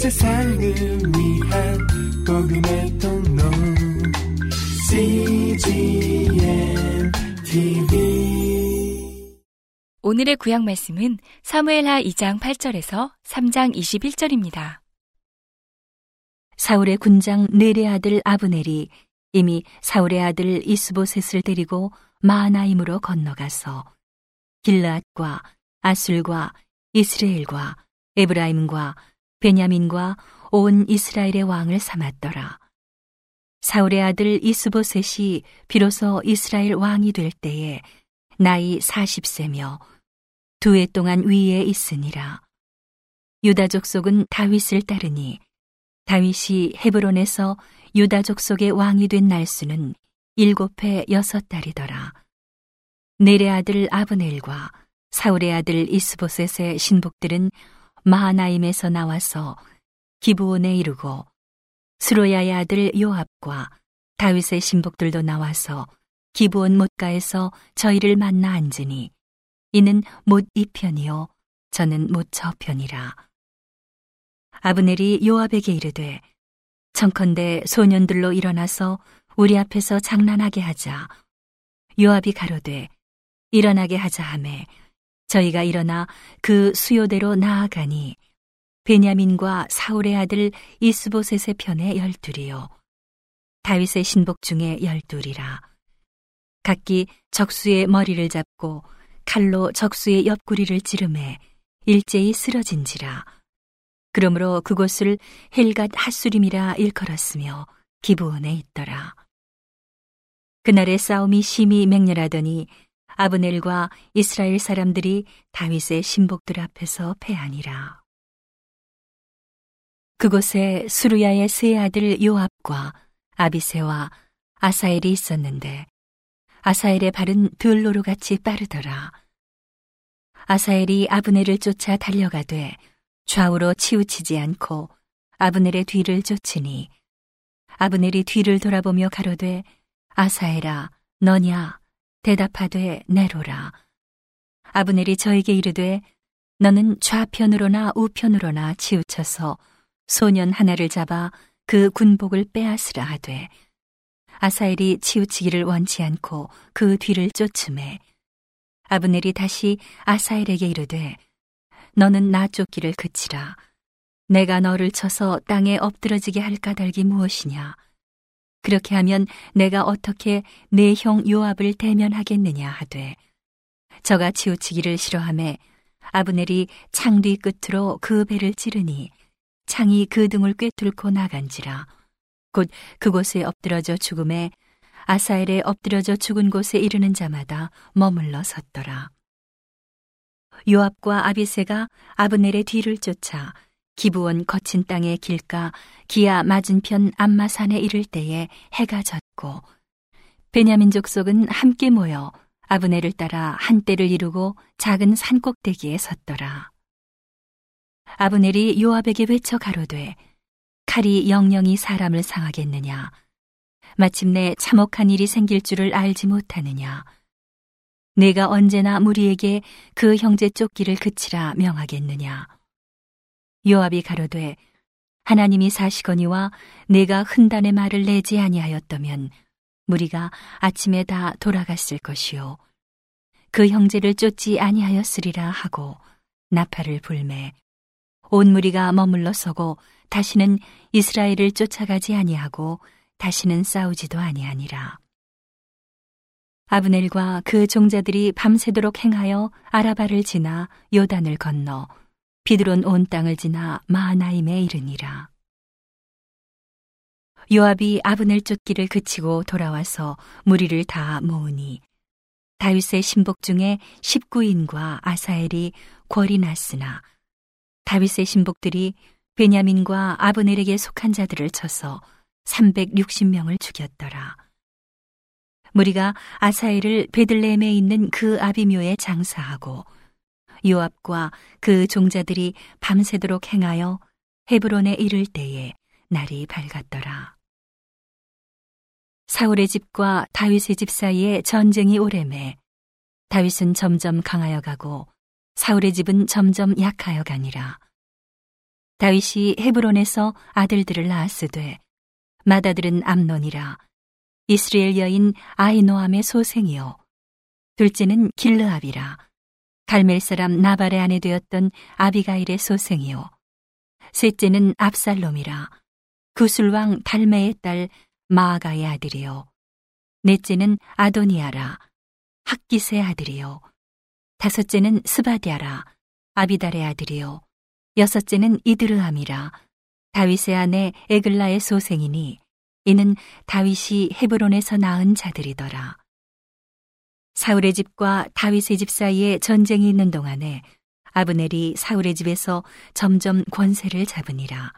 세상을 위한 복음의 통로 CGM TV 오늘의 구약 말씀은 사무엘하 2장 8절에서 3장 21절입니다. 사울의 군장 네레 아들 아브넬이 이미 사울의 아들 이스보셋을 데리고 마하나임으로 건너가서 길라앗과 아술과 이스라엘과 에브라임과 베냐민과 온 이스라엘의 왕을 삼았더라. 사울의 아들 이스보셋이 비로소 이스라엘 왕이 될 때에 나이 40세며 두 해 동안 위에 있으니라. 유다 족 속은 다윗을 따르니 다윗이 헤브론에서 유다 족 속의 왕이 된 날수는 일곱 해 여섯 달이더라. 네레 아들 아브넬과 사울의 아들 이스보셋의 신복들은 마하나임에서 나와서 기브온에 이르고 스로야의 아들 요압과 다윗의 신복들도 나와서 기브온 못가에서 저희를 만나 앉으니 이는 못 이 편이요 저는 못 저 편이라. 아브넬이 요압에게 이르되 청컨대 소년들로 일어나서 우리 앞에서 장난하게 하자. 요압이 가로되 일어나게 하자 하매 저희가 일어나 그 수요대로 나아가니 베냐민과 사울의 아들 이스보셋의 편에 열둘이요. 다윗의 신복 중에 열둘이라. 각기 적수의 머리를 잡고 칼로 적수의 옆구리를 찌르매 일제히 쓰러진지라. 그러므로 그곳을 헬갓 핫수림이라 일컬었으며 기부원에 있더라. 그날의 싸움이 심히 맹렬하더니 아브넬과 이스라엘 사람들이 다윗의 신복들 앞에서 패하니라. 그곳에 수루야의 세 아들 요압과 아비세와 아사엘이 있었는데 아사엘의 발은 들로로 같이 빠르더라. 아사엘이 아브넬을 쫓아 달려가되 좌우로 치우치지 않고 아브넬의 뒤를 쫓으니 아브넬이 뒤를 돌아보며 가로되 아사엘아 너냐 대답하되 내로라. 아브넬이 저에게 이르되 너는 좌편으로나 우편으로나 치우쳐서 소년 하나를 잡아 그 군복을 빼앗으라 하되 아사엘이 치우치기를 원치 않고 그 뒤를 쫓음에 아브넬이 다시 아사엘에게 이르되 너는 나 쫓기를 그치라 내가 너를 쳐서 땅에 엎드러지게 할 까닭이 무엇이냐 그렇게 하면 내가 어떻게 내 형 요압을 대면하겠느냐 하되 저가 치우치기를 싫어함에 아브넬이 창 뒤 끝으로 그 배를 찌르니 창이 그 등을 꿰뚫고 나간지라 곧 그곳에 엎드러져 죽음에 아사엘에 엎드러져 죽은 곳에 이르는 자마다 머물러 섰더라. 요압과 아비세가 아브넬의 뒤를 쫓아 기부원 거친 땅의 길가 기아 맞은편 암마산에 이를 때에 해가 졌고 베냐민 족속은 함께 모여 아브넬을 따라 한때를 이루고 작은 산 꼭대기에 섰더라. 아브넬이 요압에게 외쳐 가로되 칼이 영영이 사람을 상하겠느냐? 마침내 참혹한 일이 생길 줄을 알지 못하느냐? 내가 언제나 무리에게 그 형제 쫓기를 그치라 명하겠느냐 요압이 가로되 하나님이 사시거니와 내가 흔단의 말을 내지 아니하였다면 무리가 아침에 다 돌아갔을 것이요. 그 형제를 쫓지 아니하였으리라 하고 나팔을 불매 온 무리가 머물러 서고 다시는 이스라엘을 쫓아가지 아니하고 다시는 싸우지도 아니하니라. 아브넬과 그 종자들이 밤새도록 행하여 아라바를 지나 요단을 건너 비드론 온 땅을 지나 마하나임에 이르니라. 요압이 아브넬 쫓기를 그치고 돌아와서 무리를 다 모으니 다윗의 신복 중에 19인과 아사엘이 궐이 났으나 다윗의 신복들이 베냐민과 아브넬에게 속한 자들을 쳐서 360명을 죽였더라. 무리가 아사엘을 베들레헴에 있는 그 아비묘에 장사하고 요압과 그 종자들이 밤새도록 행하여 헤브론에 이를 때에 날이 밝았더라. 사울의 집과 다윗의 집 사이에 전쟁이 오래매 다윗은 점점 강하여 가고 사울의 집은 점점 약하여 가니라. 다윗이 헤브론에서 아들들을 낳았으되 맏아들은 암논이라 이스라엘 여인 아이노함의 소생이요 둘째는 길르압이라 갈멜 사람 나발의 아내 되었던 아비가일의 소생이요. 셋째는 압살롬이라. 그술 왕 달매의 딸 마아가의 아들이요. 넷째는 아도니야라. 학깃의 아들이요. 다섯째는 스바댜라. 아비달의 아들이요. 여섯째는 이드르암이라. 다윗의 아내 에글라의 소생이니 이는 다윗이 헤브론에서 낳은 자들이더라. 사울의 집과 다윗의 집 사이에 전쟁이 있는 동안에 아브넬이 사울의 집에서 점점 권세를 잡으니라.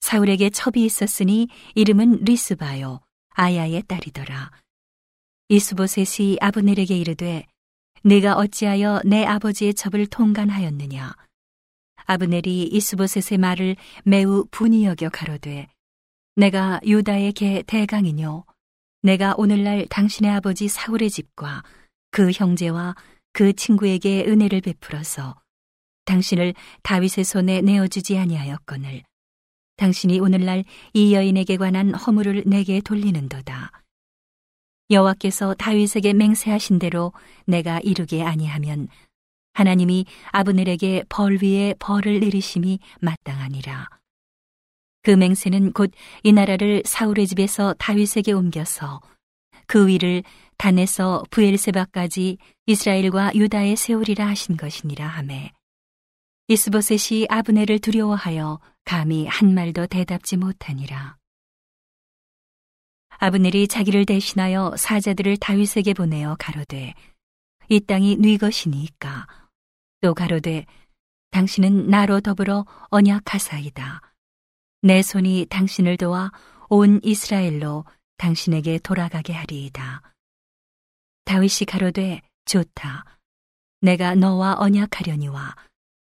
사울에게 첩이 있었으니 이름은 리스바요 아야의 딸이더라. 이스보셋이 아브넬에게 이르되 내가 어찌하여 내 아버지의 첩을 통간하였느냐 아브넬이 이스보셋의 말을 매우 분이 여겨 가로되 내가 유다의 개 대강이뇨 내가 오늘날 당신의 아버지 사울의 집과 그 형제와 그 친구에게 은혜를 베풀어서 당신을 다윗의 손에 내어주지 아니하였거늘 당신이 오늘날 이 여인에게 관한 허물을 내게 돌리는도다. 여호와께서 다윗에게 맹세하신 대로 내가 이루게 아니하면 하나님이 아브넬에게 벌 위에 벌을 내리심이 마땅하니라. 그 맹세는 곧 이 나라를 사울의 집에서 다윗에게 옮겨서 그 위를 단에서 부엘세바까지 이스라엘과 유다에 세우리라 하신 것이니라 하매 이스보셋이 아브넬을 두려워하여 감히 한 말도 대답지 못하니라. 아브넬이 자기를 대신하여 사자들을 다윗에게 보내어 가로되 이 땅이 네 것이니까 또 가로되 당신은 나로 더불어 언약하사이다. 내 손이 당신을 도와 온 이스라엘로 당신에게 돌아가게 하리이다. 다윗이 가로되 좋다. 내가 너와 언약하려니와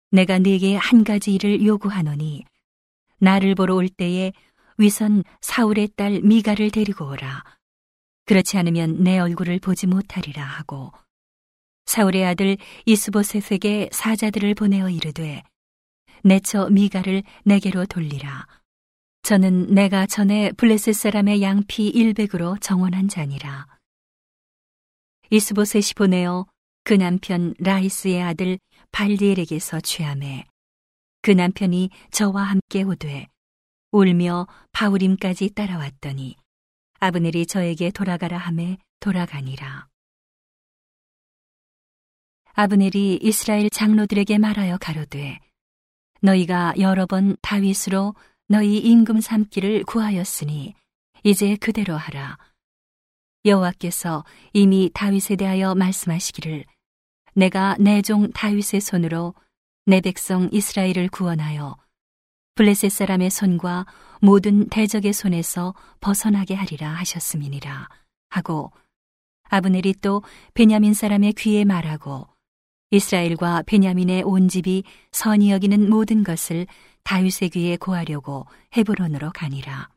내가 네게 한 가지 일을 요구하노니 나를 보러 올 때에 위선 사울의 딸 미가를 데리고 오라. 그렇지 않으면 내 얼굴을 보지 못하리라 하고 사울의 아들 이스보셋에게 사자들을 보내어 이르되 내처 미가를 내게로 돌리라. 저는 내가 전에 블레셋 사람의 양피 일백으로 정원한 자니라. 이스보셋이 보내어 그 남편 라이스의 아들 발디엘에게서 취함해 그 남편이 저와 함께 오되 울며 바울임까지 따라왔더니 아브넬이 저에게 돌아가라 함에 돌아가니라. 아브넬이 이스라엘 장로들에게 말하여 가로되 너희가 여러 번 다윗으로 너희 임금 삼기를 구하였으니 이제 그대로 하라. 여호와께서 이미 다윗에 대하여 말씀하시기를 내가 내 종 다윗의 손으로 내 백성 이스라엘을 구원하여 블레셋 사람의 손과 모든 대적의 손에서 벗어나게 하리라 하셨음이니라 하고 아브넬이 또 베냐민 사람의 귀에 말하고 이스라엘과 베냐민의 온 집이 선이 여기는 모든 것을 다윗의 귀에 고하려고 헤브론으로 가니라.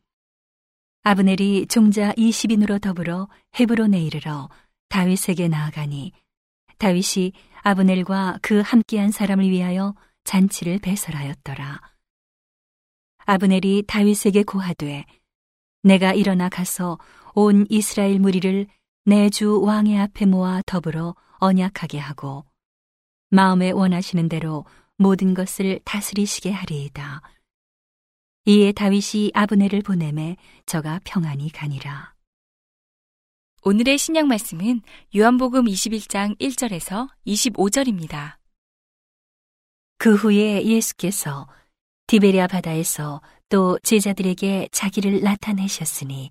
아브넬이 종자 20인으로 더불어 헤브론에 이르러 다윗에게 나아가니 다윗이 아브넬과 그 함께한 사람을 위하여 잔치를 배설하였더라. 아브넬이 다윗에게 고하되 내가 일어나 가서 온 이스라엘 무리를 내 주 왕의 앞에 모아 더불어 언약하게 하고 마음에 원하시는 대로 모든 것을 다스리시게 하리이다. 이에 다윗이 아브넬을 보내매 저가 평안히 가니라. 오늘의 신약 말씀은 요한복음 21장 1절에서 25절입니다. 그 후에 예수께서 디베리아 바다에서 또 제자들에게 자기를 나타내셨으니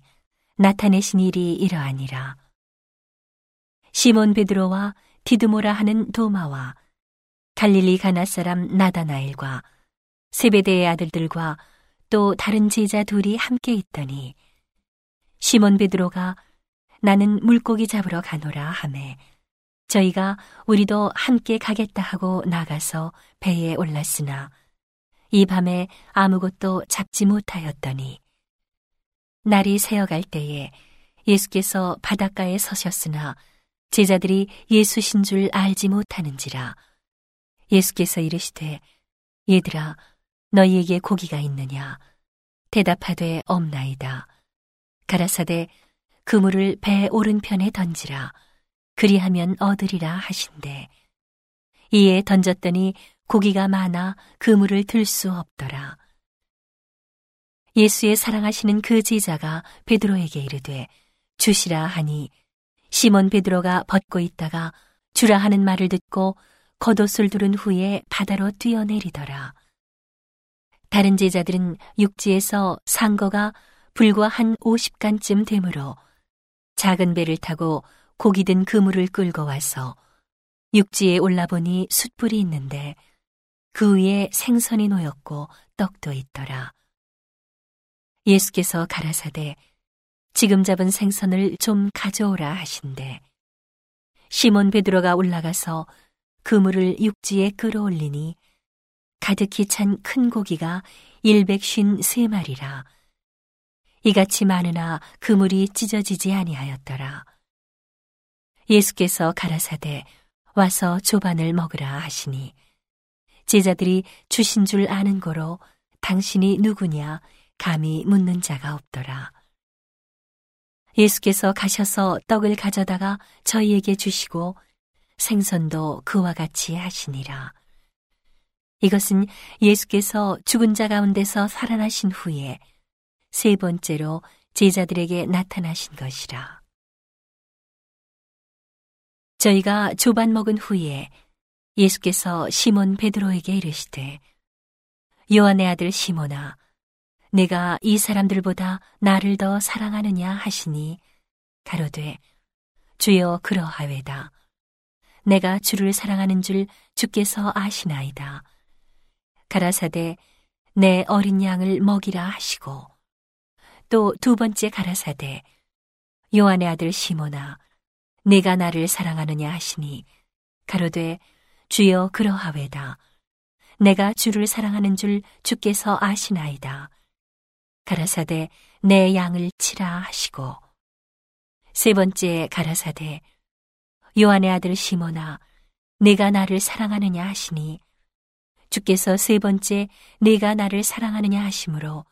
나타내신 일이 이러하니라. 시몬 베드로와 디드모라 하는 도마와 갈릴리 가나 사람 나다나엘과 세베대의 아들들과 또 다른 제자 둘이 함께 있더니 시몬 베드로가 나는 물고기 잡으러 가노라 하매 저희가 우리도 함께 가겠다 하고 나가서 배에 올랐으나 이 밤에 아무것도 잡지 못하였더니 날이 새어갈 때에 예수께서 바닷가에 서셨으나 제자들이 예수신 줄 알지 못하는지라 예수께서 이르시되 얘들아 너희에게 고기가 있느냐? 대답하되 없나이다. 가라사대 그물을 배 오른편에 던지라. 그리하면 얻으리라 하신대. 이에 던졌더니 고기가 많아 그물을 들 수 없더라. 예수의 사랑하시는 그 제자가 베드로에게 이르되 주시라 하니 시몬 베드로가 벗고 있다가 주라 하는 말을 듣고 겉옷을 두른 후에 바다로 뛰어내리더라. 다른 제자들은 육지에서 상거가 불과 한 50간쯤 되므로 작은 배를 타고 고기 든 그물을 끌고 와서 육지에 올라보니 숯불이 있는데 그 위에 생선이 놓였고 떡도 있더라. 예수께서 가라사대 지금 잡은 생선을 좀 가져오라 하신대. 시몬 베드로가 올라가서 그물을 육지에 끌어올리니 가득히 찬 큰 고기가 일백쉰 세 마리라. 이같이 많으나 그물이 찢어지지 아니하였더라. 예수께서 가라사대 와서 조반을 먹으라 하시니 제자들이 주신 줄 아는 거로 당신이 누구냐 감히 묻는 자가 없더라. 예수께서 가셔서 떡을 가져다가 저희에게 주시고 생선도 그와 같이 하시니라. 이것은 예수께서 죽은 자 가운데서 살아나신 후에 세 번째로 제자들에게 나타나신 것이라. 저희가 조반 먹은 후에 예수께서 시몬 베드로에게 이르시되 요한의 아들 시몬아 내가 이 사람들보다 나를 더 사랑하느냐 하시니 가로되 주여 그러하외다 내가 주를 사랑하는 줄 주께서 아시나이다. 가라사대 내 어린 양을 먹이라 하시고. 또 두 번째 가라사대 요한의 아들 시몬아 내가 나를 사랑하느냐 하시니 가로되 주여 그러하외다. 내가 주를 사랑하는 줄 주께서 아시나이다. 가라사대 내 양을 치라 하시고. 세 번째 가라사대 요한의 아들 시모나 내가 나를 사랑하느냐? 하시니 주께서 세 번째 내가 나를 사랑하느냐? 하심으로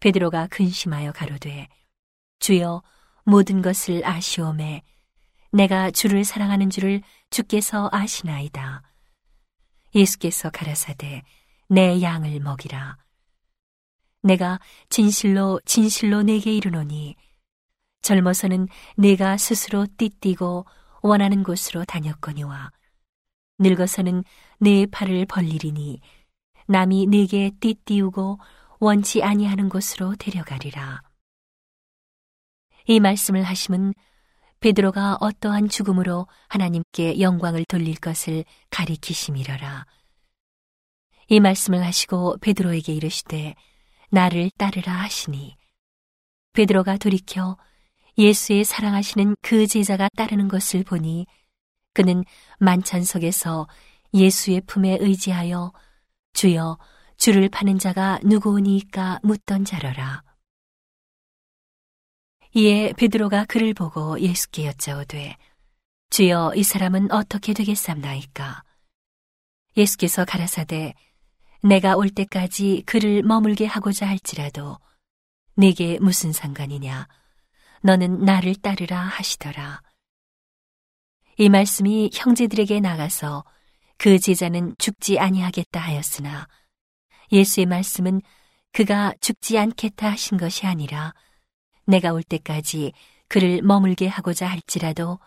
베드로가 근심하여 가로되 주여 모든 것을 아시오매 내가 주를 사랑하는 줄을 주께서 아시나이다. 예수께서 가라사대 내 양을 먹이라. 내가 진실로 진실로 내게 이르노니 젊어서는 내가 스스로 띠띠고 원하는 곳으로 다녔거니와 늙어서는 내 팔을 벌리리니 남이 내게 띠띠우고 원치 아니하는 곳으로 데려가리라. 이 말씀을 하심은 베드로가 어떠한 죽음으로 하나님께 영광을 돌릴 것을 가리키심이러라. 이 말씀을 하시고 베드로에게 이르시되 나를 따르라 하시니 베드로가 돌이켜 예수의 사랑하시는 그 제자가 따르는 것을 보니 그는 만찬석에서 예수의 품에 의지하여 주여 주를 파는 자가 누구오니까 묻던 자러라. 이에 베드로가 그를 보고 예수께 여짜오되 주여 이 사람은 어떻게 되겠삼나이까 예수께서 가라사대 내가 올 때까지 그를 머물게 하고자 할지라도 내게 무슨 상관이냐? 너는 나를 따르라 하시더라. 이 말씀이 형제들에게 나가서 그 제자는 죽지 아니하겠다 하였으나 예수의 말씀은 그가 죽지 않겠다 하신 것이 아니라 내가 올 때까지 그를 머물게 하고자 할지라도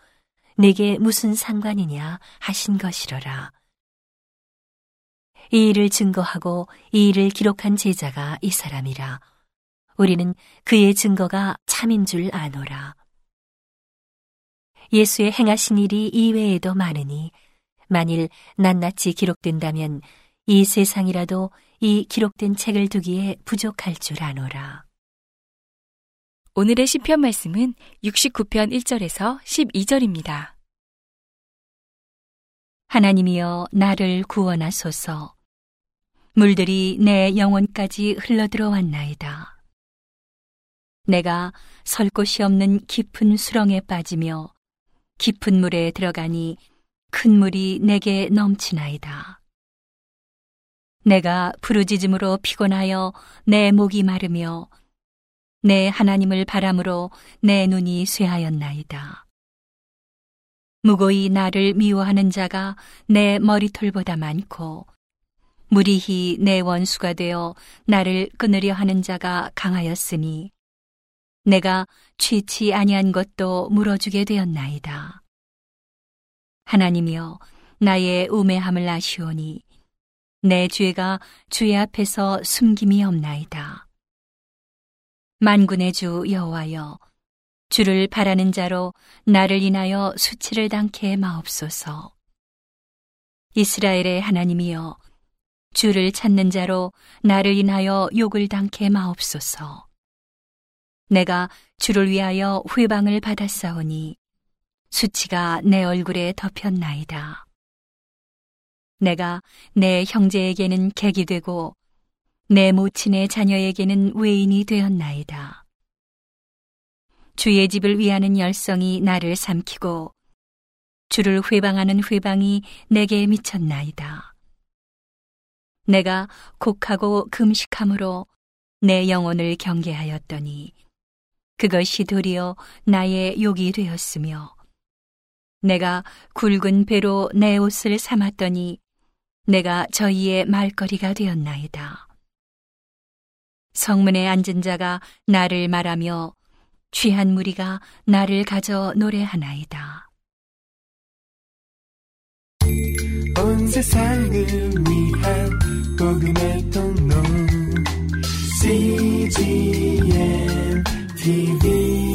내게 무슨 상관이냐 하신 것이로라. 이 일을 증거하고 이 일을 기록한 제자가 이 사람이라. 우리는 그의 증거가 참인 줄 아노라. 예수의 행하신 일이 이외에도 많으니 만일 낱낱이 기록된다면 이 세상이라도 이 기록된 책을 두기에 부족할 줄 아노라. 오늘의 시편 말씀은 69편 1절에서 12절입니다. 하나님이여 나를 구원하소서. 물들이 내 영혼까지 흘러들어왔나이다. 내가 설 곳이 없는 깊은 수렁에 빠지며 깊은 물에 들어가니 큰 물이 내게 넘치나이다. 내가 부르짖음으로 피곤하여 내 목이 마르며 내 하나님을 바람으로 내 눈이 쇠하였나이다. 무고히 나를 미워하는 자가 내 머리털보다 많고 무리히 내 원수가 되어 나를 끊으려 하는 자가 강하였으니 내가 취치 아니한 것도 물어주게 되었나이다. 하나님이여 나의 우매함을 아시오니 내 죄가 주의 앞에서 숨김이 없나이다. 만군의 주 여호와여 주를 바라는 자로 나를 인하여 수치를 당케 마옵소서. 이스라엘의 하나님이여 주를 찾는 자로 나를 인하여 욕을 당케 마옵소서. 내가 주를 위하여 회방을 받았사오니 수치가 내 얼굴에 덮였나이다. 내가 내 형제에게는 객이 되고 내 모친의 자녀에게는 외인이 되었나이다. 주의 집을 위하는 열성이 나를 삼키고 주를 회방하는 회방이 내게 미쳤나이다. 내가 곡하고 금식함으로 내 영혼을 경계하였더니 그것이 도리어 나의 욕이 되었으며 내가 굵은 배로 내 옷을 삼았더니 내가 저희의 말거리가 되었나이다. 성문에 앉은 자가 나를 말하며 취한 무리가 나를 가져 노래하나이다. 온 세상을 위한 복음의 통로 CGM TV.